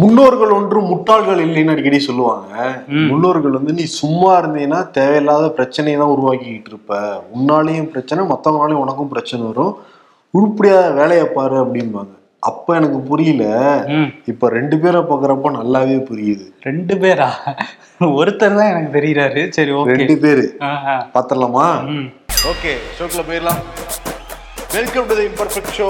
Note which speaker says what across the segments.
Speaker 1: முன்னோர்கள் ஒன்றும் முட்டாள்கள் இல்லைன்னு அடிக்கடி சொல்லுவாங்க. முன்னோர்கள் வந்து நீ சும்மா இருந்தீங்கன்னா தேவையில்லாத பிரச்சனையை தான் உருவாக்கிக்கிட்டு இருப்ப. உன்னாலையும் பிரச்சனை மற்றவங்களாலையும் உனக்கும் பிரச்சனை வரும். உருப்படியா வேலையை பாரு அப்படிம்பாங்க. அப்ப எனக்கு புரியல. இப்ப ரெண்டு பேரை பாக்குறப்ப நல்லாவே புரியுது.
Speaker 2: ரெண்டு பேரா? ஒருத்தர் தான் எனக்கு தெரியறாரு. சரி ஓகே.
Speaker 1: ரெண்டு பேரு. பாத்திரலாமா ஓகே ஷோக்குள்ள போயிடலாம். Welcome to the imperfect show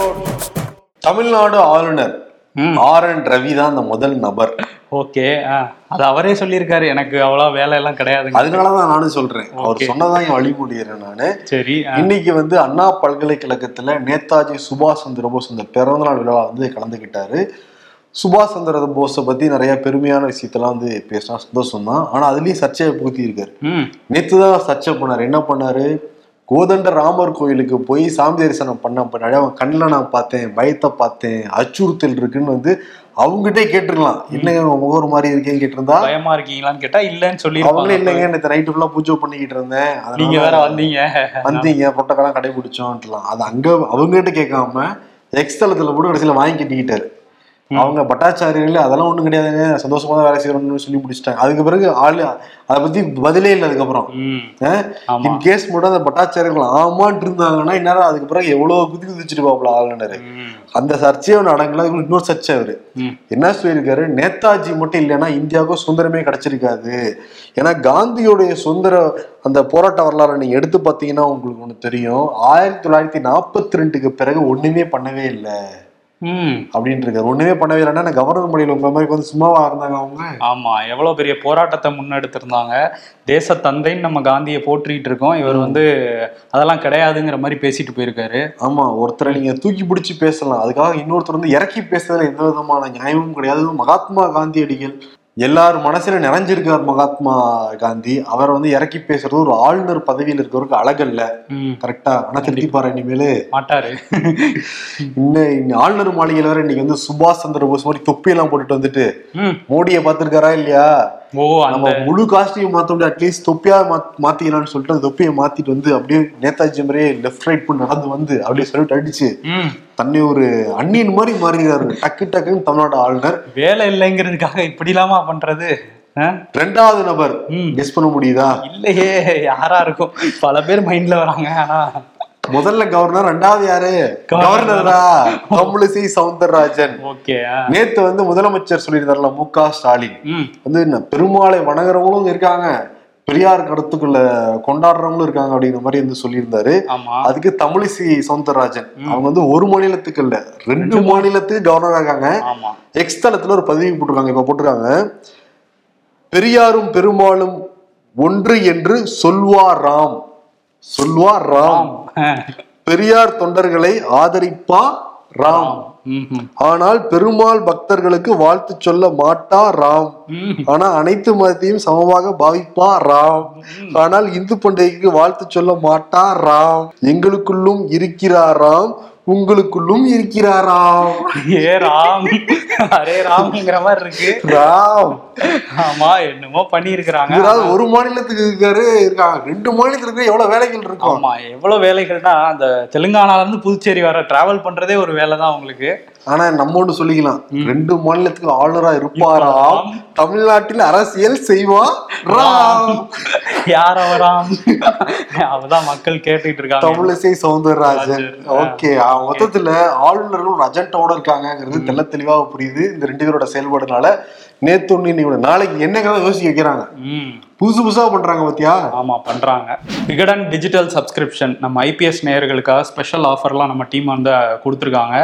Speaker 1: Tamil Nadu ஆளுநர். ஆர் என் ரவி தான் அந்த முதல் நபர்.
Speaker 2: ஓகே அது அவரே சொல்லியிருக்காரு. எனக்கு அவ்வளோ வேலை எல்லாம் கிடையாதுங்க.
Speaker 1: அதனாலதான் நானும் சொல்றேன். அவர். சொன்னதான் என் வழிமுடிகிறேன் நானு.
Speaker 2: சரி.
Speaker 1: இன்னைக்கு வந்து அண்ணா பல்கலைக்கழகத்துல நேதாஜி சுபாஷ் சந்திர போஸ் இந்த பிறந்தநாள் விழா வந்து கலந்துக்கிட்டாரு சுபாஷ் சந்திர போஸை பத்தி நிறைய பெருமையான விஷயத்தெல்லாம் வந்து பேசினா சந்தோஷம் தான் ஆனா அதுலயும் சர்ச்சையை புகுத்தி இருக்காரு நேத்து தான் சர்ச்சை பண்ணாரு. என்ன பண்ணாரு? கோதண்ட ராமர் கோயிலுக்கு போய் சாமி தரிசனம் பண்ண பின்னாடி அவன் கண்ணில் நான் பார்த்தேன் பயத்தை பார்த்தேன் அச்சுறுத்தல் இருக்குன்னு வந்து அவங்ககிட்டே கேட்டிருக்கலாம். என்னங்க உங்க முகவர் மாதிரி இருக்கேன்னு கேட்டிருந்தா?
Speaker 2: பயமா இருக்கீங்களான்னு கேட்டா இல்லைன்னு
Speaker 1: அவங்களே
Speaker 2: சொல்லிருப்பாங்க
Speaker 1: இல்லைங்க நேற்று நைட்டு ஃபுல்லா பூஜை பண்ணிக்கிட்டு இருந்தேன்.
Speaker 2: நீங்க வேற வந்தீங்க.
Speaker 1: வந்தீங்க புரோட்டோக்காலாம் கடைபிடிச்சோம்ட்டுலாம் அது அங்க அவங்ககிட்ட கேட்காம எக்ஸ் தளத்துல கூட கடைசியில வாங்கி கட்டிக்கிட்டாரு. அவங்க பட்டாச்சாரியர்கள் அதெல்லாம் ஒண்ணும் கிடையாதுங்க. சந்தோஷமா தான் வேலை செய்யணும்னு சொல்லி முடிச்சிட்டாங்க. அதுக்கு பிறகு ஆளு அதை பத்தி பதிலே இல்லை அதுக்கப்புறம் இன் கேஸ் மட்டும் அந்த பட்டாச்சாரியர்கள் ஆமான்ட்டு இருந்தாங்கன்னா இந்நேரம் அதுக்கு பிறகு எவ்வளவு குதி குதிச்சுட்டு பாப்பல ஆளுநர். அந்த சர்ச்சையை ஒன்று அடங்கல. இன்னொரு சர்ச்சை அவரு. என்ன சொல்லியிருக்காரு? நேதாஜி மட்டும் இல்லைன்னா இந்தியாவுக்கும் சுதந்திரமே கிடைச்சிருக்காது. ஏன்னா காந்தியோடைய சுதந்திர அந்த போராட்ட வரலாறு நீங்க எடுத்து பார்த்தீங்கன்னா உங்களுக்கு ஒன்று தெரியும். ஆயிரத்தி தொள்ளாயிரத்தி நாற்பத்தி ரெண்டுக்கு பிறகு ஒண்ணுமே பண்ணவே இல்லை. அப்படின்ட்டு இருக்காரு ஒண்ணுமே பண்ணவே இல்லைன்னா கவர்னர் மொழியில் உங்க மாதிரி வந்து சும்மாவா இருந்தாங்க அவங்க?
Speaker 2: ஆமா எவ்வளவு பெரிய போராட்டத்தை முன்னெடுத்திருந்தாங்க. தேச தந்தைன்னு நம்ம காந்தியை போற்றிட்டு இருக்கோம். இவர் வந்து அதெல்லாம் கிடையாதுங்கிற மாதிரி பேசிட்டு போயிருக்காரு.
Speaker 1: ஆமா ஒருத்தரை நீங்க தூக்கி பிடிச்சி பேசலாம். அதுக்காக இன்னொருத்தர் வந்து இறக்கி பேசுறதுல எந்த விதமான நியாயமும் கிடையாது. மகாத்மா காந்தியடிகள் எல்லார் மனசுல நிறைஞ்சிருக்கார் மகாத்மா காந்தி. அவர் வந்து இறக்கி பேசுறது ஒரு ஆளுநர் பதவியில் இருக்கிறவருக்கு அழகல்ல கரெக்டா ஆனா திருப்பிப்பாரு இனிமேலு.
Speaker 2: மாட்டாரு.
Speaker 1: இன்னும் இன்னும் ஆளுநர் மாளிகையில வேற இன்னைக்கு வந்து சுபாஷ் சந்திர போஸ் மாதிரி தொப்பியெல்லாம் போட்டுட்டு வந்துட்டு. மோடியை பார்த்திருக்காரா இல்லையா?
Speaker 2: ஓ
Speaker 1: நம்ம முழு காஸ்டியூம் மாத்த முடியாது அட்லீஸ்ட் தொப்பியா மாத்- மாத்திக்கலாம்னு சொல்லிட்டு அந்த தொப்பியை மாத்திட்டு வந்து அப்படியே நேதாஜி மாதிரியே லெஃப்ட் ரைட் பண்ணி நடந்து வந்து அப்படியே சொல்லிட்டு அடிச்சு தன்னை ஒரு அந்நியன் மாதிரி மாறிடுறாரு. டக்கு டக்குன்னு தமிழ்நாடு ஆளுநர்.
Speaker 2: வேலை இல்லைங்கிறதுக்காக இப்படிலாமா பண்றது? ஆ?
Speaker 1: ரெண்டாவது நபர் கெஸ் பண்ண முடியுதா?
Speaker 2: இல்லையே யாரா இருக்கும்? பல பேர் மைண்ட்ல வராங்க ஆனா
Speaker 1: முதல்ல கவர்னர் ரெண்டாவது யாரு? கவர்னரா? தமிழிசை சவுந்தரராஜன். நேத்து வந்து முதலமைச்சர் சொல்லியிருந்தார்ல மு க ஸ்டாலின். வந்து பெருமாளை வணங்குறவங்களும் இருக்காங்க. பெரியார் கருத்துக்களை கொண்டாடுறவங்களும் இருக்காங்க அப்படிங்கிற மாதிரி வந்து சொல்லியிருந்தாரு. அதுக்கு தமிழிசை சவுந்தரராஜன். அவங்க வந்து ஒரு மாநிலத்துக்கு இல்ல ரெண்டு மாநிலத்துக்கு கவர்னரா இருக்காங்க. எக்ஸ் தளத்துல ஒரு பதிவு போட்டிருக்காங்க இப்ப போட்டிருக்காங்க. பெரியாரும் பெருமாளும் ஒன்று என்று சொல்வார் ராம் சொல்வார் ராம். பெரியார் தொண்டர்களை ஆதரிப்பா ராம். ஆனால் பெருமாள் பக்தர்களுக்கு வாழ்த்து சொல்ல மாட்டா ராம். ஆனா அனைத்து மதத்தையும் சமமாக பாவிப்பா ராம். ஆனால் இந்து பண்டிகைக்கு வாழ்த்து சொல்ல மாட்டா ராம். எங்களுக்குள்ளும் இருக்கிறாராம் உங்களுக்குள்ளும் இருக்கிறாராம்.
Speaker 2: ஏ ராம். அரே ராம்ங்கிற மாதிரி இருக்கு.
Speaker 1: ராம்.
Speaker 2: ஆமா என்னமோ பண்ணியிருக்கிறாங்க.
Speaker 1: இவராவது ஒரு மாநிலத்துக்கு இருக்காரு இருக்காங்க. ரெண்டு மாநிலத்துக்கு எவ்வளவு வேலைகள் இருக்கும்?
Speaker 2: ஆமா எவ்வளவு வேலைகள்னா அந்த தெலுங்கானால இருந்து புதுச்சேரி வர டிராவல் பண்றதே ஒரு வேலை தான் உங்களுக்கு
Speaker 1: ஆனா நம்ம ஒண்ணு சொல்லிக்கலாம். ரெண்டு மாநிலத்துக்கு ஆளுநரா இருப்பாராம் தமிழ்நாட்டில் அரசியல் செய்வா? ராம்.
Speaker 2: யார் அவராம் அவதான் மக்கள் கேட்டுட்டு இருக்காங்க.
Speaker 1: தமிழிசை சவுந்தரராஜன்.
Speaker 2: ராஜன்.
Speaker 1: ஓகே. மொத்தத்துல ஆளுநர்கள் ஒரு அஜெண்டாவோட இருக்காங்கிறது தெள்ள தெளிவா புரியுது. இந்த ரெண்டு பேரோட செயல்பாடுனால நேத்து ஒண்ணு இன்னைக்கு நாளைக்கு என்னங்கிறத யோசிக்க வைக்கிறாங்க. புதுசு புதுசா பண்றாங்க பாத்தியா?
Speaker 2: ஆமா பண்றாங்க. Vikatan digital subscription. நம்ம ஐபிஎஸ் நேயர்களுக்காக ஸ்பெஷல் ஆஃபர்லாம் நம்ம டீம் வந்து கொடுத்துருக்காங்க.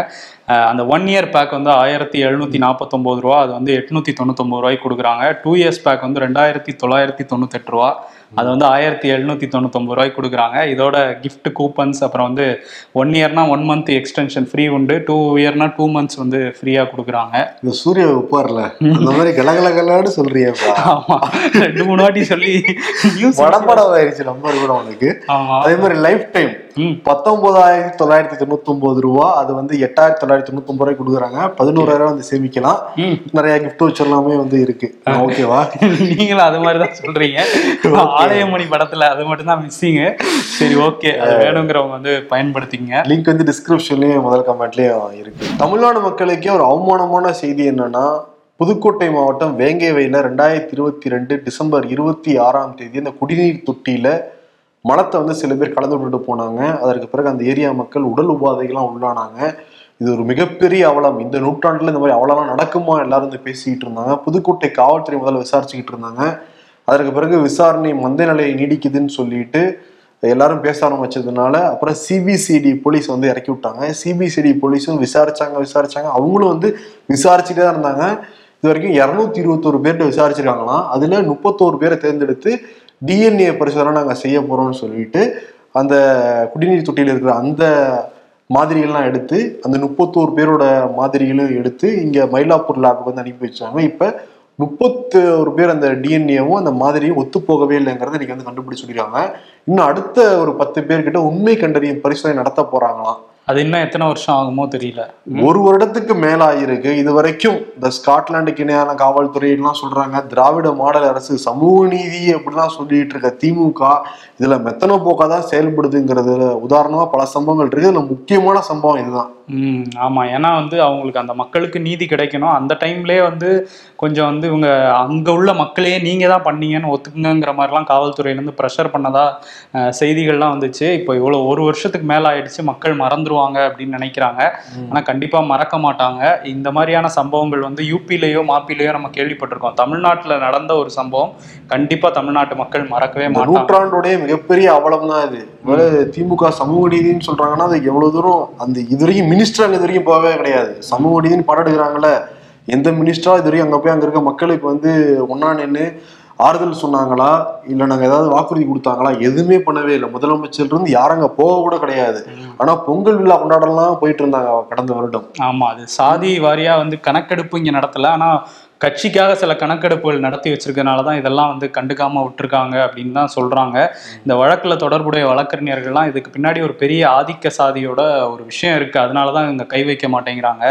Speaker 2: அந்த ஒன் இயர் பேக் வந்து ஆயிரத்தி எழுநூத்தி நாற்பத்தொம்போது ரூபா அது வந்து எட்நூத்தி தொண்ணூத்தொம்பது ரூபாய்க்கு கொடுக்குறாங்க. டூ இயர்ஸ் பேக் வந்து ரெண்டாயிரத்தி தொள்ளாயிரத்தி தொண்ணூத்தெட்டு ரூபா. அது வந்து ஆயிரத்தி எழுநூத்தி தொண்ணூத்தொம்பது ரூபாய்க்கு கொடுக்குறாங்க. இதோட gift கூப்பன்ஸ் அப்புறம் வந்து ஒன் இயர்னா ஒன் மந்த் எக்ஸ்டென்ஷன் ஃப்ரீ உண்டு. டூ இயர்னா டூ மந்த்ஸ் வந்து ஃப்ரீயா கொடுக்குறாங்க.
Speaker 1: இந்த சூரிய உப்பார்ல அந்த மாதிரி கலகலகலான்னு சொல்றியப்பா.
Speaker 2: ஆமா. ரெண்டு மூணு வாட்டி சொல்லி
Speaker 1: படப்படம் ஆயிடுச்சு நம்பர் கூட உனக்கு. அதே மாதிரி லைஃப் டைம். பத்தொன்பதாயிரத்தி தொள்ளாயிரத்தி தொண்ணூத்தி ஒன்பது ரூபா அது வந்து எட்டாயிரத்தி தொள்ளாயிரத்தி தொண்ணூத்தி ஒன்பது ரூபாய் கொடுக்குறாங்க. பதினோராயிரம் வந்து சேமிக்கலாம். நிறைய கிஃப்ட் வச்செல்லாமே வந்து இருக்கு. ஓகேவா
Speaker 2: நீங்களும் அது மாதிரி தான் சொல்றீங்க. ஆலயமணி படத்துல அது மட்டும் தான் மிஸ்ஸிங்கு சரி ஓகே அது வேணுங்கிறவங்க வந்து பயன்படுத்திங்க.
Speaker 1: லிங்க் வந்து டிஸ்கிரிப்ஷன்லயும் முதல் கமெண்ட்லயும் இருக்கு. தமிழ்நாடு மக்களுக்கே ஒரு அவமானமான செய்தி என்னன்னா புதுக்கோட்டை மாவட்டம் வேங்கேவையில் ரெண்டாயிரத்தி இருபத்தி ரெண்டு டிசம்பர் இருபத்தி ஆறாம் தேதி அந்த குடிநீர் தொட்டியில மலத்தை வந்து சில பேர் கலந்து விட்டுட்டு போனாங்க. அதற்கு பிறகு அந்த ஏரியா மக்கள் உடல் உபாதைகள்லாம் உள்ளானாங்க. இது ஒரு மிகப்பெரிய அவலம். இந்த நூற்றாண்டுல இந்த மாதிரி அவலம்லாம் நடக்குமா? எல்லாரும் வந்து பேசிக்கிட்டு இருந்தாங்க. புதுக்கோட்டை காவல்துறை முதல்ல விசாரிச்சுக்கிட்டு இருந்தாங்க. அதற்கு பிறகு விசாரணை மந்த நிலையை நீடிக்குதுன்னு சொல்லிட்டு எல்லாரும் பேச ஆரம்பிச்சதுனால அப்புறம் சிபிசிடி போலீஸ் வந்து இறக்கி விட்டாங்க. சிபிசிடி போலீஸும் விசாரிச்சாங்க விசாரிச்சாங்க. அவங்களும் வந்து விசாரிச்சுட்டே தான் இருந்தாங்க. இது வரைக்கும் இரநூத்தி இருபத்தோரு பேர்கிட்ட விசாரிச்சிருக்காங்களாம். அதுல முப்பத்தோரு பேரை தேர்ந்தெடுத்து டிஎன்ஏ பரிசோதனை நாங்கள் செய்ய போகிறோம்னு சொல்லிட்டு அந்த குடிநீர் தொட்டியில் இருக்கிற அந்த மாதிரிகள்லாம் எடுத்து அந்த முப்பத்தோரு பேரோட மாதிரிகளும் எடுத்து இங்கே மயிலாப்பூர் லேபுக்கு வந்து அனுப்பி வச்சாங்க. இப்போ முப்பத்து ஒரு பேர் அந்த டிஎன்ஏவும் அந்த மாதிரியும் ஒத்து போகவே இல்லைங்கிறத இன்னைக்கு வந்து கண்டுபிடிச்சிருக்காங்க இன்னும் அடுத்த ஒரு பத்து பேர்கிட்ட உண்மை கண்டறியும் பரிசோதனை நடத்த போறாங்களாம்.
Speaker 2: அது இன்னும் எத்தனை வருஷம் ஆகுமோ தெரியல.
Speaker 1: ஒரு வருடத்துக்கு மேல ஆயிருக்கு இது வரைக்கும் இந்த ஸ்காட்லாண்டுக்கு இணையான காவல்துறைலாம் சொல்றாங்க திராவிட மாடல் அரசு சமூக நீதி அப்படிலாம் சொல்லிட்டு இருக்க திமுக இதுல மெத்தன போக்கா தான் செயல்படுதுங்கிறதுல உதாரணமா பல சம்பவங்கள் இருக்கு. இதுல முக்கியமான சம்பவம் இதுதான்.
Speaker 2: ம் ஆமா. ஏன்னா வந்து அவங்களுக்கு அந்த மக்களுக்கு நீதி கிடைக்கணும். அந்த டைம்லயே வந்து கொஞ்சம் வந்து இவங்க அங்க உள்ள மக்களையே நீங்க தான் பண்ணீங்கன்னு ஒத்துக்குங்கிற மாதிரிலாம் காவல்துறையிலேருந்து ப்ரெஷர் பண்ணதா செய்திகள்லாம் வந்துச்சு. இப்போ இவ்வளோ ஒரு வருஷத்துக்கு மேல ஆயிடுச்சு. மக்கள் மறந்துருவாங்க அப்படின்னு நினைக்கிறாங்க. ஆனா கண்டிப்பா மறக்க மாட்டாங்க. இந்த மாதிரியான சம்பவங்கள் வந்து யூபிலேயோ மாப்பிலேயோ நம்ம கேள்விப்பட்டிருக்கோம். தமிழ்நாட்டுல நடந்த ஒரு சம்பவம். கண்டிப்பா தமிழ்நாட்டு மக்கள் மறக்கவே மாட்டாங்க.
Speaker 1: நூற்றாண்டுடைய மிகப்பெரிய அவலம் தான் இது திமுக சமூக நீதினு சொல்றாங்கன்னா அது எவ்வளவு தூரம் அந்த இது வரைக்கும் மினிஸ்டர் அங்க இது வரைக்கும் போகவே கிடையாது. சமூக நீதினு படம் எடுக்கிறாங்கல்ல எந்த மினிஸ்டரா இது வரைக்கும் அங்க போய் அங்க இருக்க மக்களுக்கு வந்து ஒன்னா நின்று ஆறுதல் சொன்னாங்களா? இல்ல நாங்க ஏதாவது வாக்குறுதி கொடுத்தாங்களா? எதுவுமே பண்ணவே இல்லை. முதலமைச்சர் இருந்து யாரும் அங்க போக கூட கிடையாது. ஆனா பொங்கல் விழா கொண்டாடலாம் போயிட்டு இருந்தாங்க கடந்த வருடம்.
Speaker 2: ஆமா அது சாதி வாரியா வந்து கணக்கெடுப்பு இங்க நடத்தல. ஆனா கட்சிக்காக சில கணக்கெடுப்புகள் நடத்தி வச்சிருக்கனால தான் இதெல்லாம் வந்து கண்டுக்காம விட்டுருக்காங்க அப்படின்னு தான் சொல்றாங்க. இந்த வழக்குல தொடர்புடைய வழக்கறிஞர்கள்லாம் இதுக்கு பின்னாடி ஒரு பெரிய ஆதிக்க சாதியோட ஒரு விஷயம் இருக்கு. அதனால தான் இவங்க கை வைக்க மாட்டேங்கிறாங்க.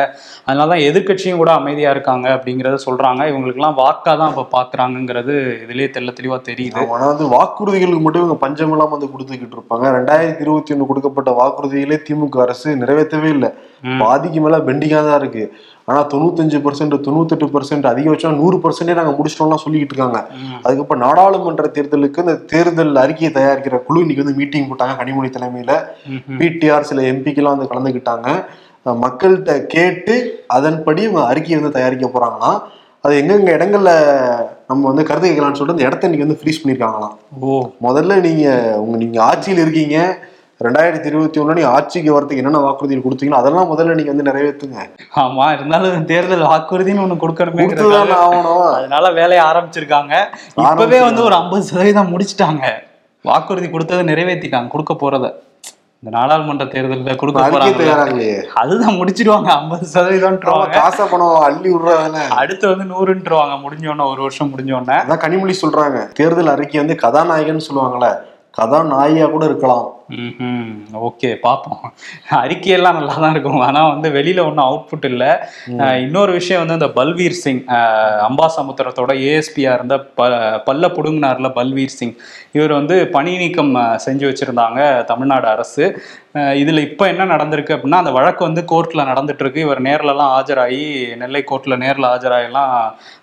Speaker 2: அதனால தான் எதிர்க்கட்சியும் கூட அமைதியா இருக்காங்க அப்படிங்கறத சொல்றாங்க. இவங்களுக்குலாம் வாக்கா தான் இப்ப பாக்குறாங்கங்கிறது இதுலயே தெள்ள தெளிவா தெரியுது.
Speaker 1: ஆனா வந்து வாக்குறுதிகளுக்கு மட்டும் இவங்க பஞ்சம் இல்லாம வந்து கொடுத்துக்கிட்டு இருப்பாங்க. ரெண்டாயிரத்தி இருபத்தி ஒண்ணு கொடுக்கப்பட்ட வாக்குறுதிகளே திமுக அரசு நிறைவேற்றவே இல்லை. பாதிக்கு மேல பெண்டிங்கா தான் இருக்கு. ஆனா தொண்ணூத்தஞ்சு பர்சன்ட் தொண்ணூத்தெட்டு பர்சன்ட் அதிகபட்சம் நூறு பர்சன்டே நாங்க முடிச்சிட்டோம்லாம் சொல்லிக்கிட்டு இருக்காங்க. அதுக்கப்புறம் நாடாளுமன்ற தேர்தலுக்கு இந்த தேர்தல் அறிக்கையை தயாரிக்கிற குழு இன்னைக்கு வந்து மீட்டிங் போட்டாங்க கனிமொழி தலைமையில. பிடிஆர் சில எம்பிக்கெல்லாம் வந்து கலந்துக்கிட்டாங்க. மக்கள்கிட்ட கேட்டு அதன்படி இவங்க அறிக்கையை வந்து தயாரிக்க போறாங்களாம். அது எங்கெங்க இடங்கள்ல நம்ம வந்து கருத்து கேட்கலாம்னு சொல்லிட்டு அந்த இடத்த இன்னைக்கு வந்து ஃப்ரீஸ் பண்ணிருக்காங்களாம்
Speaker 2: ஓ.
Speaker 1: முதல்ல நீங்க உங்க நீங்க ஆட்சியில் இருக்கீங்க. ரெண்டாயிரத்தி இருபத்தி ஒண்ணுல நீங்க ஆட்சிக்கு வரதுக்கு என்னென்ன வாக்குறுதிகள் கொடுத்தீங்களோ அதெல்லாம் முதல்ல நீங்க வந்து நிறைவேற்றுங்க.
Speaker 2: ஆமா இருந்தாலும் தேர்தல் வாக்குறுதின்னு ஒண்ணு கொடுக்கணுமே
Speaker 1: ஆகணும்.
Speaker 2: அதனால வேலையை ஆரம்பிச்சிருக்காங்க. இப்பவே வந்து ஒரு ஐம்பது சதவீதம் முடிச்சிட்டாங்க. வாக்குறுதி கொடுத்ததை நிறைவேற்றிட்டாங்க கொடுக்க போறத. இந்த நாடாளுமன்ற தேர்தலில் கொடுக்க போறாங்க அதுதான் முடிச்சிடுவாங்க ஐம்பது சதவீதம்
Speaker 1: காசை பணம் அள்ளி விடுறாங்க
Speaker 2: அடுத்து வந்து நூறுன்றுவாங்க முடிஞ்சோடனே ஒரு வருஷம் முடிஞ்சோடனே
Speaker 1: அதான் கனிமொழி சொல்றாங்க. தேர்தல் அறிக்கை வந்து கதாநாயகன் சொல்லுவாங்கல்ல. கதாநாயகியா கூட இருக்கலாம்
Speaker 2: ஓகே பார்ப்போம் அறிக்கையெல்லாம் நல்லா தான் இருக்கும். ஆனால் வந்து வெளியில ஒன்றும் அவுட்புட் இல்லை. இன்னொரு விஷயம் வந்து இந்த பல்வீர் சிங் அம்பாசமுத்திரத்தோட ஏஎஸ்பியா இருந்த ப பல்ல புடுங்கினார்ல பல்வீர் சிங். இவர் வந்து பணி நீக்கம் செஞ்சு வச்சிருந்தாங்க தமிழ்நாடு அரசு. இதுல இப்போ என்ன நடந்திருக்கு அப்படின்னா அந்த வழக்கு வந்து கோர்ட்ல நடந்துட்டு இருக்கு இவர் நேர்லலாம் ஆஜராகி நெல்லை கோர்ட்ல நேர்ல ஆஜராகலாம்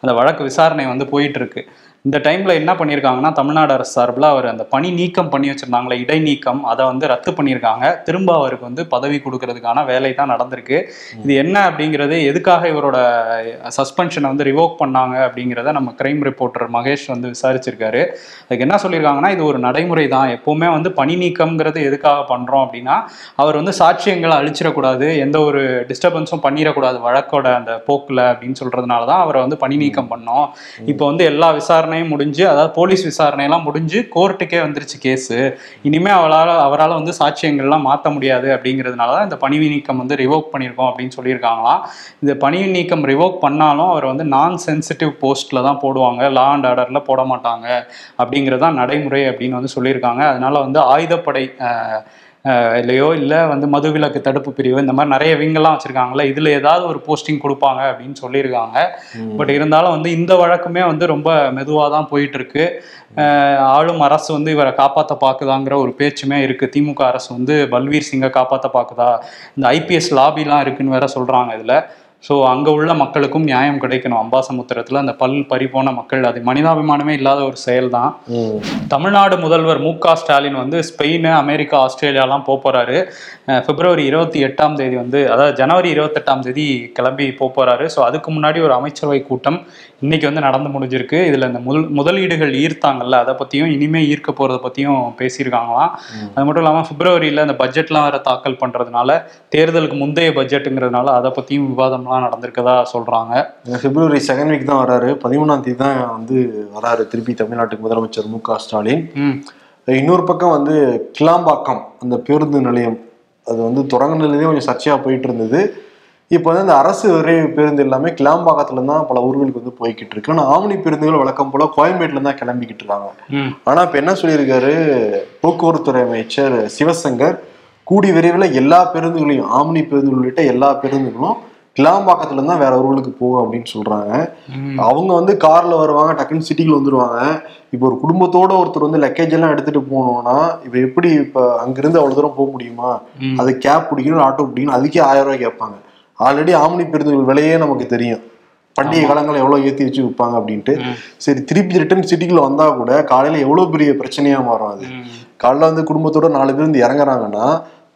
Speaker 2: அந்த வழக்கு விசாரணை வந்து போயிட்டு இருக்கு இந்த டைம்ல என்ன பண்ணியிருக்காங்கன்னா தமிழ்நாடு அரசு சார்பில் அவர் அந்த பணி நீக்கம் பண்ணி வச்சிருந்தாங்களே இடைநீக்கம் அதை வந்து ரத்து பண்ணியிருக்காங்க திரும்ப அவருக்கு வந்து பதவி கொடுக்கறதுக்கான வேலை தான் நடந்திருக்கு. இது என்ன அப்படிங்கிறது எதுக்காக இவரோட சஸ்பென்ஷனை வந்து ரிவோக் பண்ணாங்க அப்படிங்கிறத நம்ம கிரைம் ரிப்போர்ட்டர் மகேஷ் வந்து விசாரிச்சிருக்காரு. அதுக்கு என்ன சொல்லியிருக்காங்கன்னா இது ஒரு நடைமுறை தான். எப்பவுமே வந்து பணி நீக்கம்ங்கிறது எதுக்காக பண்றோம் அப்படின்னா அவர் வந்து சாட்சியங்களை அழிச்சிடக்கூடாது எந்த ஒரு டிஸ்டர்பன்ஸும் பண்ணிடக்கூடாது வழக்கோட அந்த போக்குல அப்படின்னு சொல்றதுனால தான் அவரை வந்து பணி நீக்கம் பண்ணோம். இப்போ வந்து எல்லா விசாரணையும் முடிஞ்சு அதாவது போலீஸ் விசாரணையெல்லாம் முடிஞ்சு கோர்ட்டுக்கே வந்துருச்சு கேஸு. இனிமே அவளால் அவரால் வந்து சாட்சியங்கள்லாம் மாற்ற முடியாது அப்படிங்கிறதுனால தான் இந்த பணி நீக்கம் வந்து ரிவோக் பண்ணியிருக்கோம் அப்படின்னு சொல்லியிருக்காங்களாம். இந்த பணி நீக்கம் ரிவோக் பண்ணாலும் அவர் வந்து நான் சென்சிட்டிவ் போஸ்ட்டில் தான் போடுவாங்க. லா அண்ட் ஆர்டரில் போட மாட்டாங்க அப்படிங்கிறது தான் நடைமுறை அப்படின்னு வந்து சொல்லியிருக்காங்க. அதனால வந்து ஆயுதப்படை இல்லையோ இல்லை வந்து மதுவிலக்கு தடுப்பு பிரிவு இந்த மாதிரி நிறைய விங்கெல்லாம் வச்சிருக்காங்கல்ல இதுல ஏதாவது ஒரு போஸ்டிங் கொடுப்பாங்க அப்படின்னு சொல்லியிருக்காங்க. பட் இருந்தாலும் வந்து இந்த வழக்குமே வந்து ரொம்ப மெதுவாக தான் போயிட்டு இருக்கு அஹ் ஆளும் அரசு வந்து இவரை காப்பாற்ற பார்க்குதாங்கிற ஒரு பேச்சுமே இருக்கு. திமுக அரசு வந்து பல்வீர் சிங்கை காப்பாற்ற பார்க்குதா இந்த ஐபிஎஸ் லாபிலாம் இருக்குன்னு வேற சொல்றாங்க இதுல. ஸோ அங்கே உள்ள மக்களுக்கும் நியாயம் கிடைக்கணும். அம்பாசமுத்திரத்தில் அந்த பல் பறி போன மக்கள் அது மனிதாபிமானமே இல்லாத ஒரு செயல் தான். தமிழ்நாடு முதல்வர் மு க ஸ்டாலின் வந்து ஸ்பெயின் அமெரிக்கா ஆஸ்திரேலியாலாம் போக போறாரு அஹ் பிப்ரவரி இருபத்தி எட்டாம் தேதி வந்து அதாவது ஜனவரி இருபத்தெட்டாம் தேதி கிளம்பி போக போறாரு ஸோ அதுக்கு முன்னாடி ஒரு அமைச்சரவை கூட்டம் இன்னைக்கு வந்து நடந்து முடிஞ்சிருக்கு. இதுல இந்த முதல் முதலீடுகள் ஈர்த்தாங்கல்ல அதை பத்தியும் இனிமே ஈர்க்க போறதை பத்தியும் பேசியிருக்காங்களாம். அது மட்டும் இல்லாம பிப்ரவரியில அந்த பட்ஜெட்லாம் வேற தாக்கல் பண்றதுனால தேர்தலுக்கு முந்தைய பட்ஜெட்டுங்கிறதுனால அதை பத்தியும் விவாதம்லாம் நடந்திருக்கதா சொல்றாங்க.
Speaker 1: பிப்ரவரி செகண்ட் வீக் தான் வராரு. பதிமூணாம் தேதி தான் வந்து வராரு திருப்பி தமிழ்நாட்டுக்கு முதலமைச்சர் மு க ஸ்டாலின். இன்னொரு பக்கம் வந்து கிளாம்பாக்கம் அந்த பேருந்து நிலையம். அது வந்து தொடங்கினதுலேயே கொஞ்சம் சர்ச்சையாக போயிட்டு இருந்தது இப்போ வந்து அந்த அரசு விரைவு பேருந்து எல்லாமே கிளாம்பாக்கத்துல தான் பல ஊர்களுக்கு வந்து போய்கிட்டு இருக்கு. ஆனால் ஆம்னி பேருந்துகள் வழக்கம் போல கோயம்பேட்டில் தான் கிளம்பிக்கிட்டு இருக்காங்க.
Speaker 2: ம்.
Speaker 1: ஆனா இப்ப என்ன சொல்லியிருக்காரு? போக்குவரத்துறை அமைச்சர் சிவசங்கர் கூடி விரைவில் எல்லா பேருந்துகளையும் ஆம்னி பேருந்துகள் உள்ளிட்ட எல்லா பேருந்துகளும் கிளாம்பாக்கத்துல தான் வேற ஊர்களுக்கு போகும் அப்படின்னு சொல்றாங்க. அவங்க வந்து கார்ல வருவாங்க டக்குன்னு சிட்டிக்குள்ள வந்துருவாங்க இப்போ ஒரு குடும்பத்தோட ஒருத்தர் வந்து லக்கேஜ் எல்லாம் எடுத்துட்டு போகணும்னா இப்ப எப்படி இப்ப அங்கிருந்து அவ்வளவு தூரம் போக முடியுமா. அது கேப் பிடிக்கணும் ஆட்டோ பிடிக்கணும் அதுக்கே ஆயிரம் ரூபாய் கேட்பாங்க ஆல்ரெடி ஆம்னி பேருந்துகள் விலையே நமக்கு தெரியும் பண்டிகை காலங்களை எவ்வளவு ஏத்தி வச்சு விற்பாங்க அப்படின்ட்டு. சரி திருப்பி ரிட்டர்ன் சிட்டிக்குள்ள வந்தா கூட காலையில எவ்வளவு பெரிய பிரச்சனையா மாறும் அது. காலைல வந்து குடும்பத்தோட நாலு பேர் வந்து இறங்குறாங்கன்னா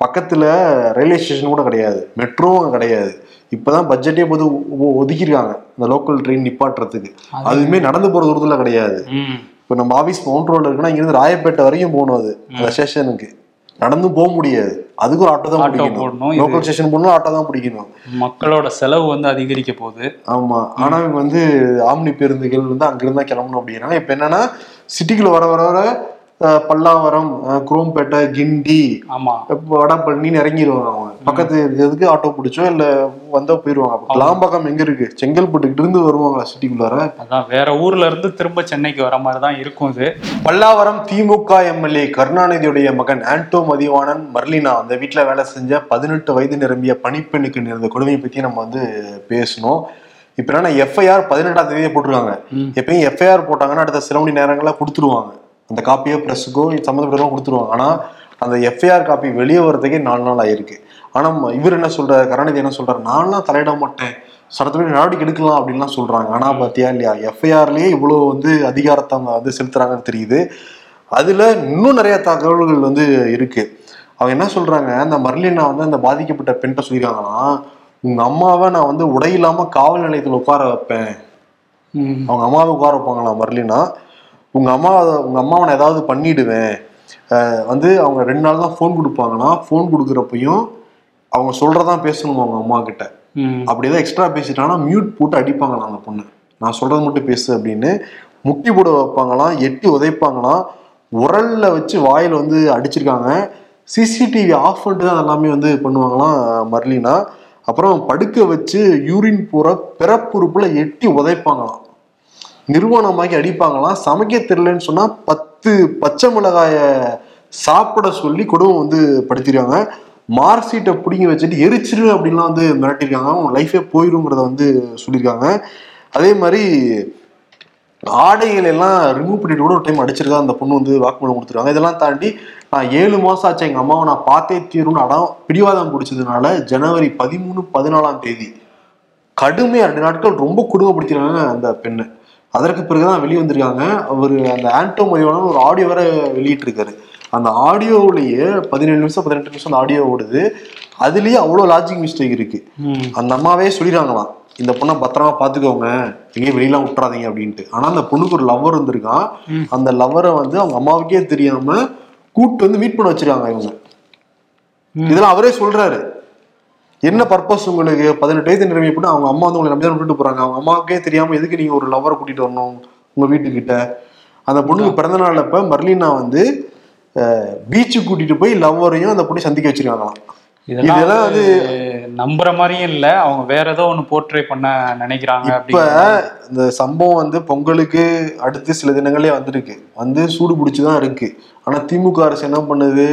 Speaker 1: பக்கத்துல ரயில்வே ஸ்டேஷன் கூட கிடையாது. மெட்ரோவும் கிடையாது. இப்பதான் பட்ஜெட்டே போது ஒ- ஒதுக்கியிருக்காங்க. இந்த லோக்கல் ட்ரெயின் நிப்பாட்டுறதுக்கு. அதுவுமே நடந்து போற தூரத்துல கிடையாது. இப்போ நம்ம ஆபீஸ் மவுண்ட் ரோட்ல இருக்குன்னா இங்கிருந்து ராயப்பேட்டை வரைக்கும் போகணும் அது அந்த ஸ்டேஷனுக்கு நடந்து போக முடியாது. அதுக்கு ஒரு ஆட்டோ தான் பிடிக்கணும் லோக்கல் ஸ்டேஷன் போகணும் ஆட்டோ தான் பிடிக்கணும்.
Speaker 2: மக்களோட செலவு வந்து அதிகரிக்க போகுது.
Speaker 1: ஆமா. ஆனா இவங்க வந்து ஆம்னி பேருந்துகள் வந்து அங்கிருந்து கிளம்பணும் அப்படின்னா இப்ப என்னன்னா சிட்டிக்குள்ள வர வர வர பல்லாவரம் குரோம்பேட்டை கிண்டி
Speaker 2: ஆமா.
Speaker 1: இப்ப வடபழனின்னு இறங்கிடுவாங்க அவங்க. பக்கத்து எதுக்கு ஆட்டோ பிடிச்சோ இல்ல வந்தா போயிருவாங்க. அப்ப கிளாம்பாக்கம் எங்க இருக்கு? செங்கல்பட்டுக்கிட்ட இருந்து வருவாங்களா சிட்டிக்குள்ளார?
Speaker 2: அதான் வேற ஊர்ல இருந்து திரும்ப சென்னைக்கு வர மாதிரி தான் இருக்கும் இது.
Speaker 1: பல்லாவரம் திமுக எம்எல்ஏ கருணாநிதியுடைய மகன் ஆண்டோ மதிவாணன் மர்லினா அந்த வீட்டுல வேலை செஞ்ச பதினெட்டு வயது நிரம்பிய பணிப்பெண்ணுக்கு நேர்ந்த கொடுமையை பத்தி நம்ம வந்து பேசணும். இப்ப என்னன்னா எஃப்ஐஆர் பதினெட்டாம் தேதியே போட்டிருக்காங்க. எப்பயும் எஃப்ஐஆர் போட்டாங்கன்னா அடுத்த சில மணி நேரங்களா கொடுத்துருவாங்க. அந்த காப்பியோ பிரஸுக்கோ சம்மந்தப்பட்டவங்க கொடுத்துருவாங்க. ஆனா அந்த எஃப்ஐஆர் காப்பி வெளியே வர்றதுக்கே நாலு நாள் ஆயிருக்கு. ஆனா ம- இவர் என்ன சொல்றாரு? கருணாநிதி என்ன சொல்றாரு? நான்லாம் தலையிட மாட்டேன். சட்டத்துப்படி நடவடிக்கை எடுக்கலாம் அப்படின்லாம் சொல்றாங்க. ஆனா பாத்தியா இல்லையா? எஃப்ஐஆர்லயே இவ்வளவு வந்து அதிகாரத்தை அவங்க வந்து செலுத்துறாங்கன்னு தெரியுது. அதுல இன்னும் நிறைய தகவல்கள் வந்து இருக்கு. அவங்க என்ன சொல்றாங்க? அந்த மர்லினா வந்து அந்த பாதிக்கப்பட்ட பெண்கிட்ட சொல்லியிருக்காங்கன்னா உங்க அம்மாவை நான் வந்து உடை இல்லாம காவல் நிலையத்துல உட்கார வைப்பேன். அவங்க அம்மாவை உட்கார வைப்பாங்களா மர்லினா? உங்க அம்மா உங்க அம்மாவை நான் ஏதாவது பண்ணிடுவேன். வந்து அவங்க ரெண்டு நாள் தான் ஃபோன் கொடுப்பாங்கன்னா ஃபோன் கொடுக்குறப்பையும் அவங்க சொல்றதான் பேசணும் அவங்க அம்மா கிட்ட. அப்படி ஏதாவது எக்ஸ்ட்ரா பேசிட்டாங்கன்னா மியூட் போட்டு அடிப்பாங்களாம் அந்த பொண்ணு. நான் சொல்றது மட்டும் பேசு அப்படின்னு முட்டி போட வைப்பாங்களாம் எட்டி உதைப்பாங்களாம் உரல்ல வச்சு வாயில வந்து அடிச்சிருக்காங்க. சிசிடிவி ஆஃப் பண்ணிட்டு தான் எல்லாமே வந்து பண்ணுவாங்களாம் மர்லினா. அப்புறம் படுக்க வச்சு யூரின் போற பிறப்புறுப்புல எட்டி உதைப்பாங்களாம். நிர்வாணமாக்கி அடிப்பாங்களாம். சமைக்க தெரியலன்னு சொன்னா பத்து பச்சை மிளகாய சாப்பிட சொல்லி குடும்பம் வந்து படுத்திருக்காங்க. மார்க்ஷீட்டை பிடிங்கி வச்சுட்டு எரிச்சிரு அப்படின்லாம் வந்து மிரட்டியிருக்காங்க அவங்க லைஃபே போயிருங்கிறத வந்து சொல்லியிருக்காங்க. அதே மாதிரி ஆடைகள் எல்லாம் ரிமூவ் பண்ணிட்டு கூட ஒரு டைம் அடிச்சிருக்கா அந்த பொண்ணு வந்து வாக்குமூலம் கொடுத்துருக்காங்க. இதெல்லாம் தாண்டி நான் ஏழு மாசம் ஆச்சு. எங்கள் அம்மாவை நான் பார்த்தே தீரும்னு அடம் பிடிவாதம் பிடிச்சதுனால ஜனவரி பதிமூணு பதினாலாம் தேதி கடுமையாக ரெண்டு நாட்கள் ரொம்ப கொடுமைப்படுத்திருக்காங்க அந்த பெண்ணை. அதற்கு பிறகுதான் வெளியே வந்திருக்காங்க. அவர் அந்த ஆண்டோ மதிவான ஒரு ஆடியோ வேற வெளியிட்டிருக்காரு. அந்த ஆடியோவிலேயே பதினேழு நிமிஷம் பதினெட்டு நிமிஷம் அந்த ஆடியோ ஓடுது. அதுலயே அவ்வளோ லாஜிக் மிஸ்டேக் இருக்கு. அந்த அம்மாவே சொல்லிடுறாங்களாம். இந்த பொண்ணை பத்திரமா பாத்துக்கோங்க எங்கேயும் வெளியெல்லாம் விட்டுறாதீங்க அப்படின்ட்டு. ஆனா அந்த பொண்ணுக்கு ஒரு லவ்வர் இருந்திருக்கான். அந்த லவ்வரை வந்து அவங்க அம்மாவுக்கே தெரியாம கூட்டு வந்து மீட் பண்ண வச்சிருக்காங்க இவங்க. இதெல்லாம் அவரே சொல்றாரு. என்ன பர்பஸ் உங்களுக்கு பதினெட்டு வயது நிறைவு போட்டு அவங்க அம்மா வந்து உங்களை நம்பி விட்டுட்டு போறாங்க? அவங்க அம்மாவுக்கே தெரியாம எதுக்கு நீங்க ஒரு லவ்வரை கூட்டிட்டு வரணும் உங்க வீட்டுக்கிட்ட? அந்த பொண்ணுக்கு பிறந்த நாள் அப்ப மர்லினா வந்து பீச்சுக்கு கூட்டிட்டு போய் லவ்வரையும் அந்த பொண்ணை சந்திக்க வச்சிருக்காங்களாம்.
Speaker 2: இதெல்லாம் வந்து நம்புற மாதிரியும் இல்ல. அவங்க வேற ஏதோ ஒண்ணு போர்ட்ரே பண்ண நினைக்கிறாங்க
Speaker 1: இப்ப இந்த சம்பவம் வந்து பொங்கலுக்கு அடுத்து சில தினங்களே வந்திருக்கு. வந்து சூடு பிடிச்சுதான் இருக்கு. ஆனா திமுக அரசு என்ன பண்ணுது?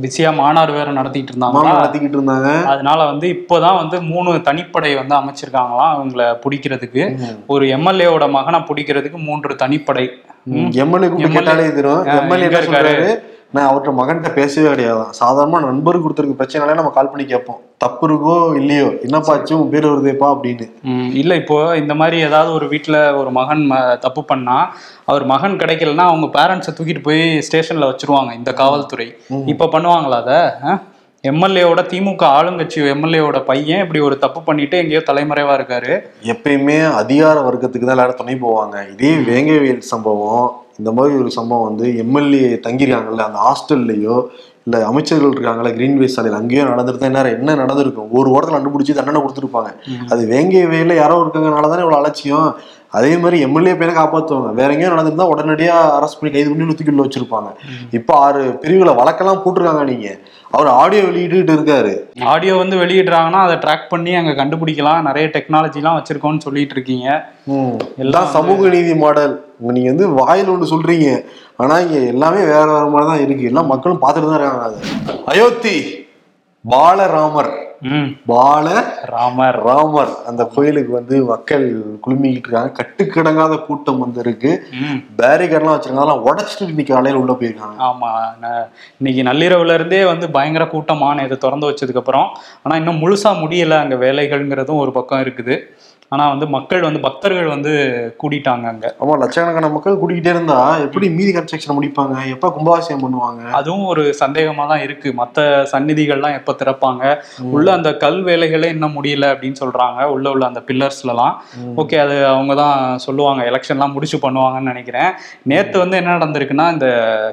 Speaker 2: பிஸியா மாநாடு வேற நடத்திட்டு இருந்தாங்க
Speaker 1: நடத்திக்கிட்டு இருந்தாங்க.
Speaker 2: அதனால வந்து இப்போதான் வந்து மூணு தனிப்படை வந்து அமைச்சிருக்காங்களாம் அவங்கள பிடிக்கிறதுக்கு. ஒரு எம்எல்ஏவோட மகனை பிடிக்கிறதுக்கு மூன்று தனிப்படை.
Speaker 1: எம்எல்ஏ கேட்டாலே தெரியும் எம்எல்ஏ
Speaker 2: இருக்காரு?
Speaker 1: நான் அவர்கிட்ட மகன்கிட்ட பேசவே கிடையாது. சாதாரணமா நண்பருக்கு கொடுத்துருக்க பிரச்சனைனாலே நம்ம கால் பண்ணி கேட்போம். தப்பு இருக்கோ இல்லையோ என்னப்பாச்சு உன் பேர் வருதேப்பா அப்படின்னு.
Speaker 2: இல்ல இப்போ இந்த மாதிரி ஏதாவது ஒரு வீட்ல ஒரு மகன் தப்பு பண்ணா அவர் மகன் கிடைக்கலன்னா அவங்க பேரண்ட்ஸை தூக்கிட்டு போய் ஸ்டேஷன்ல வச்சிருவாங்க இந்த காவல்துறை. இப்ப பண்ணுவாங்களா அத? எம்எல்ஏவோட திமுக ஆளுங்கட்சி எம்எல்ஏவோட பையன் இப்படி ஒரு தப்பு பண்ணிட்டு எங்கேயோ தலைமறைவா இருக்காரு.
Speaker 1: எப்பயுமே அதிகார வர்க்கத்துக்கு தான் எல்லாரும் துணை போவாங்க. இதே வேங்கவேல் சம்பவம் இந்த மாதிரி ஒரு சம்பவம் வந்து எம்எல்ஏ தங்கியிருக்காங்கல்ல அந்த ஹாஸ்டல்லையோ இல்ல அமைச்சர்கள் இருக்காங்கல்ல கிரீன்வே சாலையில் அங்கேயோ நடந்துருந்தா என்ன என்ன நடந்திருக்கும்? ஒரு ஓரத்தில் கண்டுபிடிச்சி தண்டனை கொடுத்துருப்பாங்க. அது வேங்கவேல யாரோ இருக்கங்கனால தானே இவ்வளவு அலட்சியம். அதே மாதிரி எம்எல்ஏ பேரை காப்பாற்றுவாங்க வேற எங்கேயும் நடந்திருந்தா உடனடியா அரெஸ்ட் பண்ணி கைது பண்ணி நூத்திக்குள்ள வச்சிருப்பாங்க. இப்போ ஆறு பிரிவுகளை வழக்கெல்லாம் போட்டிருக்காங்க நீங்க. அவர் ஆடியோ வெளியிட்டு இருக்காரு.
Speaker 2: ஆடியோ வந்து வெளியிடுறாங்கன்னா அதை ட்ராக் பண்ணி அங்க கண்டுபிடிக்கலாம். நிறைய டெக்னாலஜிலாம் வச்சிருக்கோம்னு சொல்லிட்டு இருக்கீங்க.
Speaker 1: எல்லாம் சமூக நீதி மாடல். நீங்க வந்து வாயில் ஒன்று சொல்றீங்க. ஆனா இங்க எல்லாமே வேற வேற மாதிரி தான் இருக்கு. எல்லாம் மக்களும் பார்த்துட்டு தான் இருக்காங்க. அது அயோத்தி பாலராமர். பால
Speaker 2: ராமர்.
Speaker 1: ராமர். அந்த கோயிலுக்கு வந்து மக்கள் குழுமிக்கிட்டு இருக்காங்க. கட்டுக்கிடங்காத கூட்டம் வந்து இருக்கு.
Speaker 2: ம்.
Speaker 1: பேரிகேட்லாம் வச்சிருக்காங்க அதெல்லாம் உடச்சிட்டு இன்னைக்கு காலையில உள்ள போயிருக்காங்க.
Speaker 2: ஆமா. ந- இன்னைக்கு நள்ளிரவுல இருந்தே வந்து பயங்கர கூட்டமான இதை திறந்து வச்சதுக்கு அப்புறம். ஆனா இன்னும் முழுசா முடியல. அங்க வேலைகள்ங்கிறதும் ஒரு பக்கம் இருக்குது. ஆனா வந்து மக்கள் வந்து பக்தர்கள் வந்து கூடிட்டாங்க அங்க.
Speaker 1: ஆமா லட்சக்கணக்கான மக்கள் கூட்டிக்கிட்டே இருந்தா எப்படி மீதி கன்ஸ்ட்ரக்ஷன் முடிப்பாங்க? எப்ப கும்பாபிஷேகம் பண்ணுவாங்க?
Speaker 2: அதுவும் ஒரு சந்தேகமா தான் இருக்கு. மத்த சந்நிதிகள்லாம் எப்ப திறப்பாங்க? உள்ள அந்த கல் வேலைகளே இன்னும் முடியல அப்படின்னு சொல்றாங்க. உள்ள உள்ள அந்த பில்லர்ஸ்லலாம். ஓகே அது அவங்க தான் சொல்லுவாங்க. எலெக்ஷன்லாம் முடிச்சு பண்ணுவாங்கன்னு நினைக்கிறேன். நேத்து வந்து என்ன நடந்திருக்குன்னா இந்த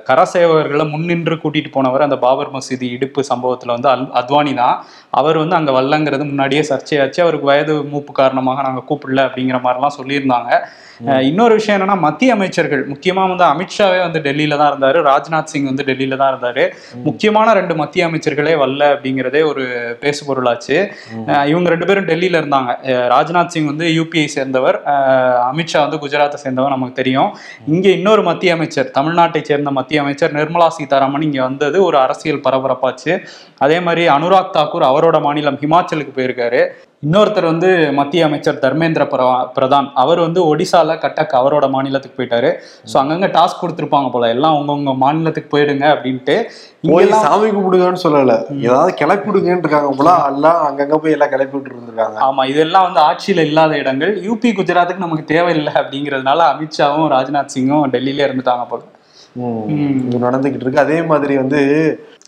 Speaker 2: கரசேவகர்களை முன்னின்று கூட்டிட்டு போனவர் அந்த பாபர் மசீதி இடுப்பு சம்பவத்துல வந்து அல் அத்வானி தான் அவர் வந்து அங்க வரலங்கிறது முன்னாடியே சர்ச்சையாச்சு. அவருக்கு வயது மூப்பு காரணமாக நாங்க கூப்பிடல அப்படிங்கிற மாதிரிலாம் சொல்லியிருந்தாங்க. இன்னொரு விஷயம் என்னன்னா மத்திய அமைச்சர்கள் முக்கியமா வந்து அமித்ஷாவே வந்து டெல்லியில தான் இருந்தாரு ராஜ்நாத் சிங் வந்து டெல்லியில தான் இருந்தாரு. முக்கியமான ரெண்டு மத்திய அமைச்சர்களே வரல அப்படிங்கிறதே ஒரு பேசு பொருளாச்சு. இவங்க ரெண்டு பேரும் டெல்லியில இருந்தாங்க. ராஜ்நாத் சிங் வந்து யூபிஐ சேர்ந்தவர் அமித்ஷா வந்து குஜராத்தை சேர்ந்தவர் நமக்கு தெரியும். இங்க இன்னொரு மத்திய அமைச்சர் தமிழ்நாட்டை சேர்ந்த மத்திய அமைச்சர் நிர்மலா சீதாராமன் இங்க வந்தது ஒரு அரசியல் பரபரப்பாச்சு. அதே மாதிரி அனுராக் தாக்கூர் அவரோட மாநிலம் ஹிமாச்சலுக்கு போயிருக்காரு. இன்னொருத்தர் வந்து மத்திய அமைச்சர் தர்மேந்திர பிரா- பிரதான் அவர் வந்து ஒடிசால கட்டக் அவரோட மாநிலத்துக்கு போயிட்டாரு. ஸோ அங்கங்க டாஸ்க் கொடுத்துருப்பாங்க போல. எல்லாம் உங்கவுங்க மாநிலத்துக்கு போயிடுங்க அப்படின்ட்டு
Speaker 1: போய் சாமி கும்பிடுங்கன்னு சொல்லல. ஏதாவது கிளப்பி விடுங்கன்னு இருக்காங்க போல. எல்லாம் அங்கங்க போய் எல்லாம் கிளப்பி விட்டு இருந்திருக்காங்க
Speaker 2: ஆமா இதெல்லாம் வந்து ஆட்சியில இல்லாத இடங்கள். யூபி குஜராத்துக்கு நமக்கு தேவையில்லை அப்படிங்கிறதுனால அமித்ஷாவும் ராஜ்நாத் சிங்கும் டெல்லியில இருந்துட்டாங்க போல.
Speaker 1: நடந்துகிட்டு இருக்கு. அதே மாதிரி வந்து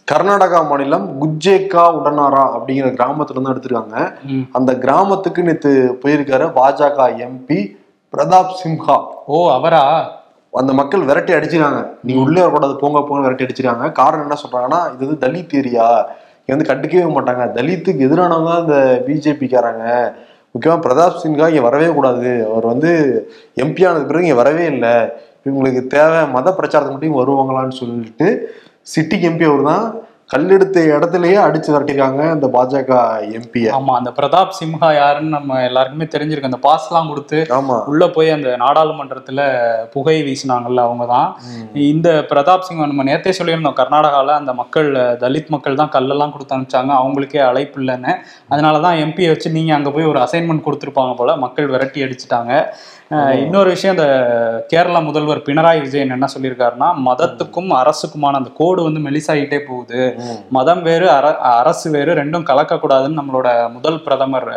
Speaker 1: கர்நாடகா மாநிலம் குஜேக்கா உடனாரா அப்படிங்கிற கிராமத்துல இருந்து எடுத்திருக்காங்க. அந்த கிராமத்துக்கு நேத்து போயிருக்காரு பாஜக எம்பி பிரதாப் சிம்ஹா.
Speaker 2: ஓ அவரா?
Speaker 1: அந்த மக்கள் விரட்டி அடிச்சிருக்காங்க. நீ உள்ளே வரக்கூடாது போங்க போங்க விரட்டி அடிச்சிருக்காங்க. காரணம் என்ன சொல்றாங்கன்னா இது வந்து தலித் ஏரியா. இங்க வந்து கண்டுக்கவே மாட்டாங்க. தலித்துக்கு எதிரானவங்க தான் இந்த பிஜேபிக்காரங்க. முக்கியமா பிரதாப் சின்ஹா இங்க வரவே கூடாது. அவர் வந்து எம்பி ஆனது பிறகு இங்க வரவே இல்லை. இவங்களுக்கு தேவை மத பிரச்சாரத்துக்கு மட்டும் வருவாங்களான்னு சொல்லிட்டு சிட்டிக்கு எம்பி அவர் தான் கல்லெடுத்த இடத்துலயே அடிச்சு விரட்டிருக்காங்க இந்த பாஜக எம்பிய
Speaker 2: ஆமா அந்த பிரதாப் சிம்ஹா யாருன்னு நம்ம எல்லாருக்குமே தெரிஞ்சிருக்கு. அந்த பாஸ்லாம் கொடுத்து
Speaker 1: ஆமா.
Speaker 2: உள்ள போய் அந்த நாடாளுமன்றத்துல புகை வீசினாங்கல்ல அவங்க தான். இந்த பிரதாப் சிங் நம்ம நேத்தே சொல்லியிருந்தோம் கர்நாடகால அந்த மக்கள் தலித் மக்கள் தான் கல்லெல்லாம் கொடுத்து அனுப்பிச்சாங்க. அவங்களுக்கே அழைப்பு இல்லைன்னு. அதனால தான் எம்பியை வச்சு நீங்க அங்க போய் ஒரு அசைன்மெண்ட் கொடுத்துருப்பாங்க போல. மக்கள் விரட்டி அடிச்சிட்டாங்க. இன்னொரு விஷயம் இந்த கேரளா முதல்வர் பினராயி விஜயன் என்ன சொல்லியிருக்காருன்னா மதத்துக்கும் அரசுக்குமான அந்த கோடு வந்து மெலிசாயிட்டே போகுது. மதம் வேறு அர அரசு வேறு ரெண்டும் கலக்கக்கூடாதுன்னு நம்மளோட முதல் பிரதமர்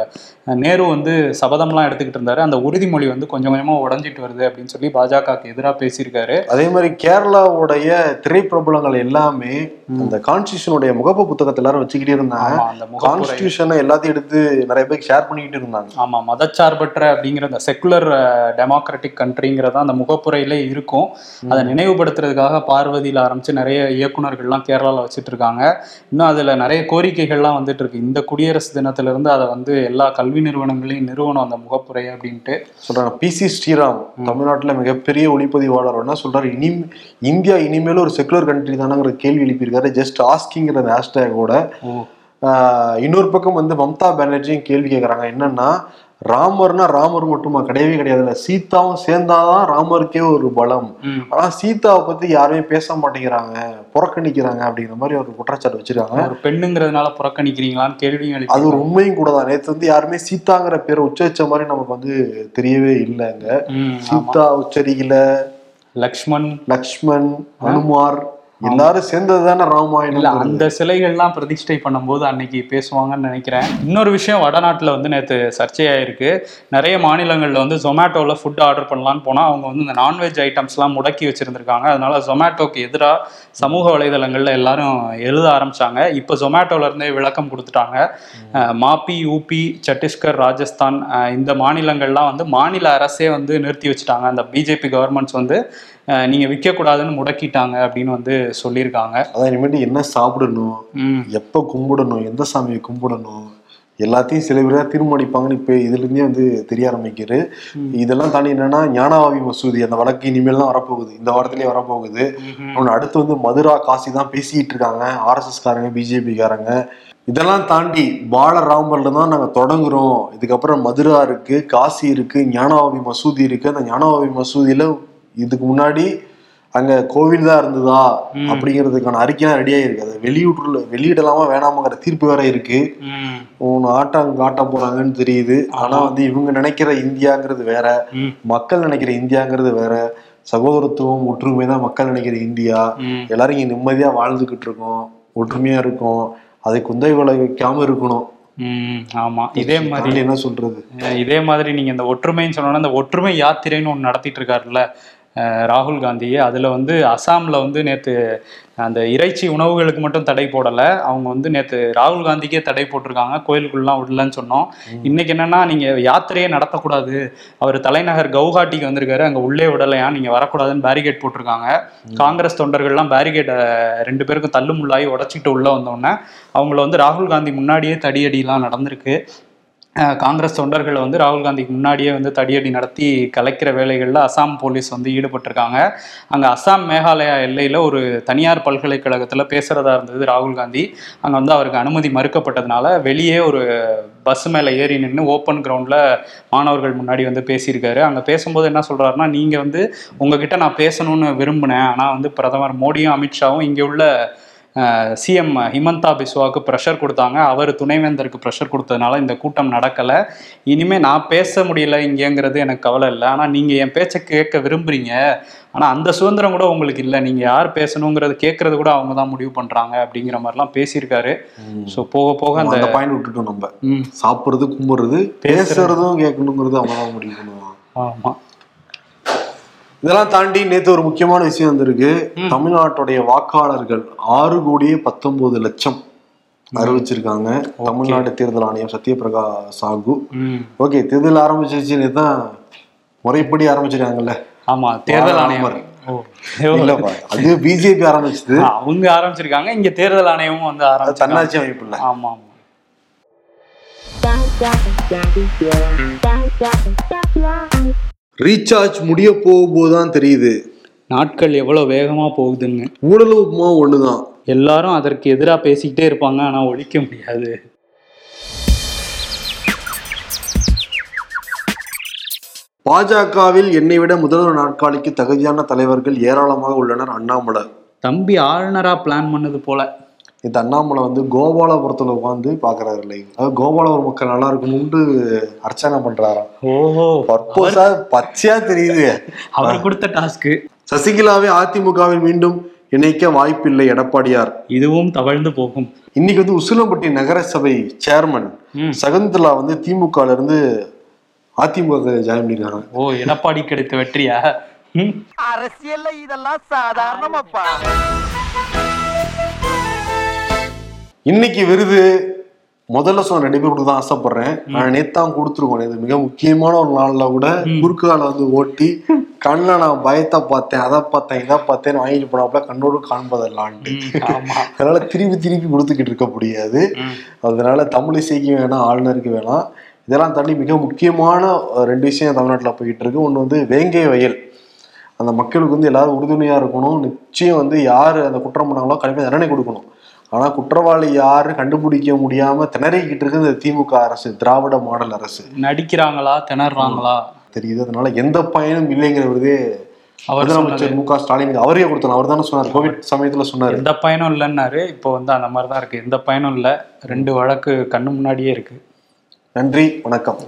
Speaker 2: நேரு வந்து சபதம்லாம் எடுத்துக்கிட்டு இருந்தாரு. அந்த உறுதிமொழி வந்து கொஞ்சம் கொஞ்சமா உடஞ்சிட்டு வருது அப்படின்னு சொல்லி பாஜகவுக்கு எதிராக பேசியிருக்காரு.
Speaker 1: அதே மாதிரி கேரளாவுடைய திரைப்பிரபலங்கள் எல்லாமே அந்த கான்ஸ்டியூஷனுடைய முகப்பு புத்தகத்தை எல்லாரும் வச்சுக்கிட்டே இருந்தாங்க.
Speaker 2: அந்த
Speaker 1: கான்ஸ்டியூஷனை எல்லாத்தையும் எடுத்து நிறைய பேர் ஷேர் பண்ணிக்கிட்டு இருந்தாங்க.
Speaker 2: ஆமா மதச்சார்பற்ற அப்படிங்கிற அந்த செக்குலர் டெமோக்ராட்டிக் கண்ட்ரிங்கிறத அந்த முகப்புரையிலே இருக்கும். அதை நினைவுபடுத்துறதுக்காக பார்வதியில் ஆரம்பிச்சு நிறைய இயக்குனர்கள்லாம் கேரளால வச்சுட்டு இருக்காங்க இன்னும் அதுல நிறைய கோரிக்கைகள்லாம் வந்துட்டு இருக்கு இந்த குடியரசு தினத்துல இருந்து அதை வந்து எல்லா கல்வி நிறுவனங்களையும் நிறுவனம் அந்த முகப்புரை அப்படின்ட்டு.
Speaker 1: சொல்றாங்க. பிசி ஸ்ரீராம் தமிழ்நாட்டுல மிகப்பெரிய ஒளிப்பதிவாளர். என்ன சொல்றாரு? இனி இந்தியா இனிமேல் ஒரு செக்குலர் கண்ட்ரி தானங்கிற கேள்வி எழுப்பியிருக்காரு. ஜஸ்ட் ஆஸ்கிங்கிற அந்த ஹேஷ்டேகோட இன்னொரு பக்கம் வந்து மம்தா பானர்ஜியும் கேள்வி கேட்கறாங்க என்னன்னா ராமர்னா ராமர் மட்டுமா? கிடையவே கிடையாதுல்ல. சீதாவும் சேர்ந்தாதான் ராமருக்கே ஒரு பலம். ஆனா சீதாவை பத்தி யாருமே பேச மாட்டேங்கிறாங்க புறக்கணிக்கிறாங்க அப்படிங்கிற மாதிரி ஒரு குற்றச்சாட்டு வச்சிருக்காங்க.
Speaker 2: ஒரு பெண்ணுங்கிறதுனால புறக்கணிக்கிறீங்களான்னு கேள்வியும்
Speaker 1: அது ஒரு உண்மையும் கூட தான். நேற்று வந்து யாருமே சீதாங்கிற பேரை உச்சரிச்ச மாதிரி நமக்கு வந்து தெரியவே இல்லைங்க. சீதா உச்சரிக்கல.
Speaker 2: லக்ஷ்மண்.
Speaker 1: லக்ஷ்மண் அனுமார் எல்லாரும் சேர்ந்தது தானே
Speaker 2: இல்ல
Speaker 1: ராமாயணம்
Speaker 2: அந்த சிலைகள்லாம் பிரதிஷ்டை பண்ணும்போது அன்னைக்கு பேசுவாங்கன்னு நினைக்கிறேன். இன்னொரு விஷயம் வடநாட்டுல வந்து நேற்று சர்ச்சையாயிருக்கு. நிறைய மாநிலங்கள்ல வந்து ஜொமேட்டோல ஃபுட் ஆர்டர் பண்ணலான்னு போனா அவங்க வந்து இந்த நான்வெஜ் ஐட்டம்ஸ்லாம் முடக்கி வச்சிருந்திருக்காங்க. அதனால ஜொமேட்டோக்கு எதிராக சமூக வலைதளங்கள்ல எல்லாரும் எழுத ஆரம்பிச்சாங்க. இப்போ ஜொமேட்டோல இருந்தே விளக்கம் கொடுத்துட்டாங்க. மாப்பி யூபி சத்தீஸ்கர் ராஜஸ்தான் இந்த மாநிலங்கள்லாம் வந்து மாநில அரசே வந்து நிறுத்தி வச்சுட்டாங்க. அந்த பிஜேபி கவர்மெண்ட்ஸ் வந்து நீங்க விற்கக்கூடாதுன்னு முடக்கிட்டாங்க அப்படின்னு வந்து சொல்லியிருக்காங்க.
Speaker 1: அதான் இனிமேட்டு என்ன சாப்பிடணும் எப்போ கும்பிடணும் எந்த சாமியை கும்பிடணும் எல்லாத்தையும் சில பேர் தான் தீர்மானிப்பாங்கன்னு இப்போ இதுலேருந்தே வந்து தெரிய ஆரம்பிக்குது. இதெல்லாம் தாண்டி என்னன்னா ஞானாவாவி மசூதி அந்த வழக்கு இனிமேல் தான் வரப்போகுது. இந்த வாரத்திலேயே வரப்போகுது. ஒன்று அடுத்து வந்து மதுரா காசி தான் பேசிட்டு இருக்காங்க. ஆர்எஸ்எஸ் காரங்க பிஜேபி காரங்க இதெல்லாம் தாண்டி பாலராமர்ல தான் நாங்கள் தொடங்குறோம். இதுக்கப்புறம் மதுரா இருக்கு காசி இருக்கு ஞானாவாவி மசூதி இருக்கு. அந்த ஞானாவாவி மசூதியில இதுக்கு முன்னாடி அங்க கோவில் தான் இருந்ததா அப்படிங்கிறதுக்கான அறிக்கைலாம் ரெடியா இருக்கு அதை வெளியிட்டு வெளியிடலாமா வேணாமாங்கிற தீர்ப்பு வேற இருக்கு. உன் ஆட்டம் காட்ட போறாங்கன்னு தெரியுது. ஆனா வந்து இவங்க நினைக்கிற இந்தியாங்கிறது வேற மக்கள் நினைக்கிற இந்தியாங்கிறது வேற. சகோதரத்துவம் ஒற்றுமை தான் மக்கள் நினைக்கிற இந்தியா. எல்லாரும் இங்க நிம்மதியா வாழ்ந்துகிட்டு இருக்கோம் ஒற்றுமையா இருக்கோம். அதை குந்தை விளைவிக்காம இருக்கணும்.
Speaker 2: ம் ஆமா. இதே மாதிரி
Speaker 1: என்ன சொல்றது?
Speaker 2: இதே மாதிரி நீங்க இந்த ஒற்றுமைன்னு சொன்னோன்னா இந்த ஒற்றுமை யாத்திரைன்னு ஒன்று நடத்திட்டு இருக்காருல்ல. ராகுல் காந்தி அதுல வந்து அசாம்ல வந்து நேத்து அந்த இறைச்சி உணவுகளுக்கு மட்டும் தடை போடல. அவங்க வந்து நேத்து ராகுல் காந்திக்கே தடை போட்டிருக்காங்க. கோயிலுக்குள்ளலாம் விடலன்னு சொன்னோம். இன்னைக்கு என்னன்னா நீங்க யாத்திரையே நடத்தக்கூடாது. அவர் தலைநகர் கவுஹாட்டிக்கு வந்திருக்காரு. அங்க உள்ளே விடலையா? நீங்க வரக்கூடாதுன்னு பேரிகேட் போட்டிருக்காங்க. காங்கிரஸ் தொண்டர்கள்லாம் பேரிகேட்டை ரெண்டு பேருக்கும் தள்ளுமுள்ளாகி உடச்சிட்டு உள்ள வந்தோடனே அவங்கள வந்து ராகுல் காந்தி முன்னாடியே தடியடிலாம் நடந்திருக்கு. காங்கிரஸ் தொண்டர்கள் வந்து ராகுல் காந்திக்கு முன்னாடியே வந்து தடியடி நடத்தி கலைக்கிற வேலைகளில் அசாம் போலீஸ் வந்து ஈடுபட்டிருக்காங்க. அங்கே அசாம் மேகாலயா எல்லையில் ஒரு தனியார் பல்கலைக்கழகத்தில் பேசுகிறதா இருந்தது ராகுல் காந்தி. அங்கே வந்து அவருக்கு அனுமதி மறுக்கப்பட்டதுனால வெளியே ஒரு பஸ் மேலே ஏறி நின்று ஓப்பன் கிரவுண்டில் மாணவர்கள் முன்னாடி வந்து பேசியிருக்காரு. அங்கே பேசும்போது என்ன சொல்கிறாருன்னா நீங்கள் வந்து உங்ககிட்ட நான் பேசணும்னு விரும்பினேன். ஆனால் வந்து பிரதமர் மோடியும் அமித்ஷாவும் இங்கே உள்ள சிஎம் ஹிமந்தா பிஸ்வாவுக்கு ப்ரெஷர் கொடுத்தாங்க. அவர் துணைவேந்தருக்கு ப்ரெஷர் கொடுத்ததுனால இந்த கூட்டம் நடக்கலை. இனிமே நான் பேச முடியல இங்கேங்கிறது எனக்கு கவலை இல்லை. ஆனால் நீங்கள் என் பேச்சை கேட்க விரும்புறீங்க. ஆனால் அந்த சுதந்திரம் கூட உங்களுக்கு இல்லை. நீங்கள் யார் பேசணுங்கிறது கேட்கறது கூட அவங்க தான் முடிவு பண்ணுறாங்க அப்படிங்கிற மாதிரிலாம் பேசியிருக்காரு. ஸோ போக போக அந்த
Speaker 1: பாயிண்ட் விட்டுட்டோம் நம்ம. சாப்பிடுறது கும்பிடுறது பேசுறதும் கேட்கணுங்கிறது அவங்க தான் முடிவு பண்ணுவாங்க.
Speaker 2: ஆமாம்
Speaker 1: இதெல்லாம் தாண்டி நேத்து ஒரு முக்கியமான விஷயம் வந்திருக்கு. தமிழ்நாட்டுடைய வாக்காளர்கள் ஆறு கோடியே பத்தொன்பது லட்சம் அறிவிச்சிருக்காங்க. தமிழ்நாடு தேர்தல் ஆணையம் சத்யபிரகா சாகு. ஓகே தேர்தல் ஆரம்பிச்சிருச்சு தான் முறைப்படி ஆரம்பிச்சிருக்காங்கல்ல.
Speaker 2: ஆமாம் தேர்தல் ஆணையம்.
Speaker 1: அது பிஜேபி ஆரம்பிச்சது.
Speaker 2: அவங்க ஆரம்பிச்சிருக்காங்க இங்க தேர்தல் ஆணையமும் வந்து ஆரம்பிச்சு
Speaker 1: தன்னாட்சி அமைப்பு இல்ல
Speaker 2: ஆமா. ஆமா
Speaker 1: ரீசார்ஜ் முடிய போகும்போது தான் தெரியுது.
Speaker 2: நாட்கள் எவ்வளவு வேகமா போகுதுன்னு.
Speaker 1: ஊழலும் உப்புமா ஒண்ணுதான்.
Speaker 2: எல்லாரும் அதற்கு எதிரா பேசிக்கிட்டே இருப்பாங்க ஆனா ஒழிக்க முடியாது.
Speaker 1: பாஜகவில் என்னை விட முதல்வர் நாற்காலிக்கு தகுதியான தலைவர்கள் ஏராளமாக உள்ளனர் அண்ணாமலை.
Speaker 2: தம்பி ஆளுநரா பிளான் பண்ணது போல.
Speaker 1: இந்த அண்ணாமலை வந்து கோபாலபுரத்துல உட்காந்து பாக்குறாரு லைவ் அதாவது கோபாலபுரம் மக்கள் நல்லா இருக்கணும்னு அர்ச்சனை பண்றாராம்
Speaker 2: ஓஹோ.
Speaker 1: பர்பஸா பச்சையா தெரியுது.
Speaker 2: அவர் கொடுத்த டாஸ்க்கு.
Speaker 1: சசிகலாவை அதிமுகவில் மீண்டும் இணைக்க வாய்ப்பில்லை எடப்பாடியார்.
Speaker 2: இதுவும் தவழ்ந்து போகும்.
Speaker 1: இன்னைக்கு வந்து உசிலம்பட்டி நகரசபை சேர்மன். சகுந்தலா வந்து திமுக ல இருந்து அதிமுக ஜாயின் பண்ணிருக்காங்க
Speaker 2: ஓ எடப்பாடி கிடைத்த வெற்றியா? ம்.
Speaker 3: அரசியல்ல இதெல்லாம் சாதாரணமாப்பா.
Speaker 1: இன்னைக்கு விருது முதல்ல சொன்ன ரெண்டு பேர் கொடுத்து தான் ஆசைப்படுறேன் நான் நேத்தான் கொடுத்துருக்கோம். இது மிக முக்கியமான ஒரு நாள்ல கூட குறுக்கால வந்து ஓட்டி கண்ணில் நான் பயத்தை பார்த்தேன் அதை பார்த்தேன் இதை பார்த்தேன் வாங்கிட்டு போனாப்புல கண்ணோடு காண்பதல்லான்ட்டு. அதனால திருப்பி திருப்பி கொடுத்துக்கிட்டு இருக்க முடியாது. அதனால தமிழ் இசைக்கு வேணாம் ஆளுநருக்கு வேணாம். இதெல்லாம் தாண்டி மிக முக்கியமான ரெண்டு விஷயம் தமிழ்நாட்டில் போயிட்டு இருக்கு. ஒன்று வந்து வேங்கை வயல். அந்த மக்களுக்கு வந்து எல்லாரும் உறுதுணையா இருக்கணும். நிச்சயம் வந்து யார் அந்த குற்றம் பண்ணாங்களோ கண்டிப்பாக தண்டனை கொடுக்கணும். ஆனா குற்றவாளி யாரு கண்டுபிடிக்க முடியாம திணறிக்கிட்டு இருக்கு இந்த திமுக அரசு திராவிட மாடல் அரசு.
Speaker 2: நடிக்கிறாங்களா திணறாங்களா
Speaker 1: தெரியுது. அதனால எந்த பயனும் இல்லைங்கிற விருதே
Speaker 2: அவர்
Speaker 1: முதலமைச்சர் மு க ஸ்டாலின் அவரே கொடுத்தாங்க அவர் தானே சொன்னார். கோவிட் சமயத்துல சொன்னாரு.
Speaker 2: எந்த பயனும் இல்லைன்னாரு. இப்போ வந்து அந்த மாதிரி தான் இருக்கு. எந்த பயனும் இல்லை. ரெண்டு வழக்கு கண்ணு முன்னாடியே இருக்கு.
Speaker 1: நன்றி. வணக்கம்.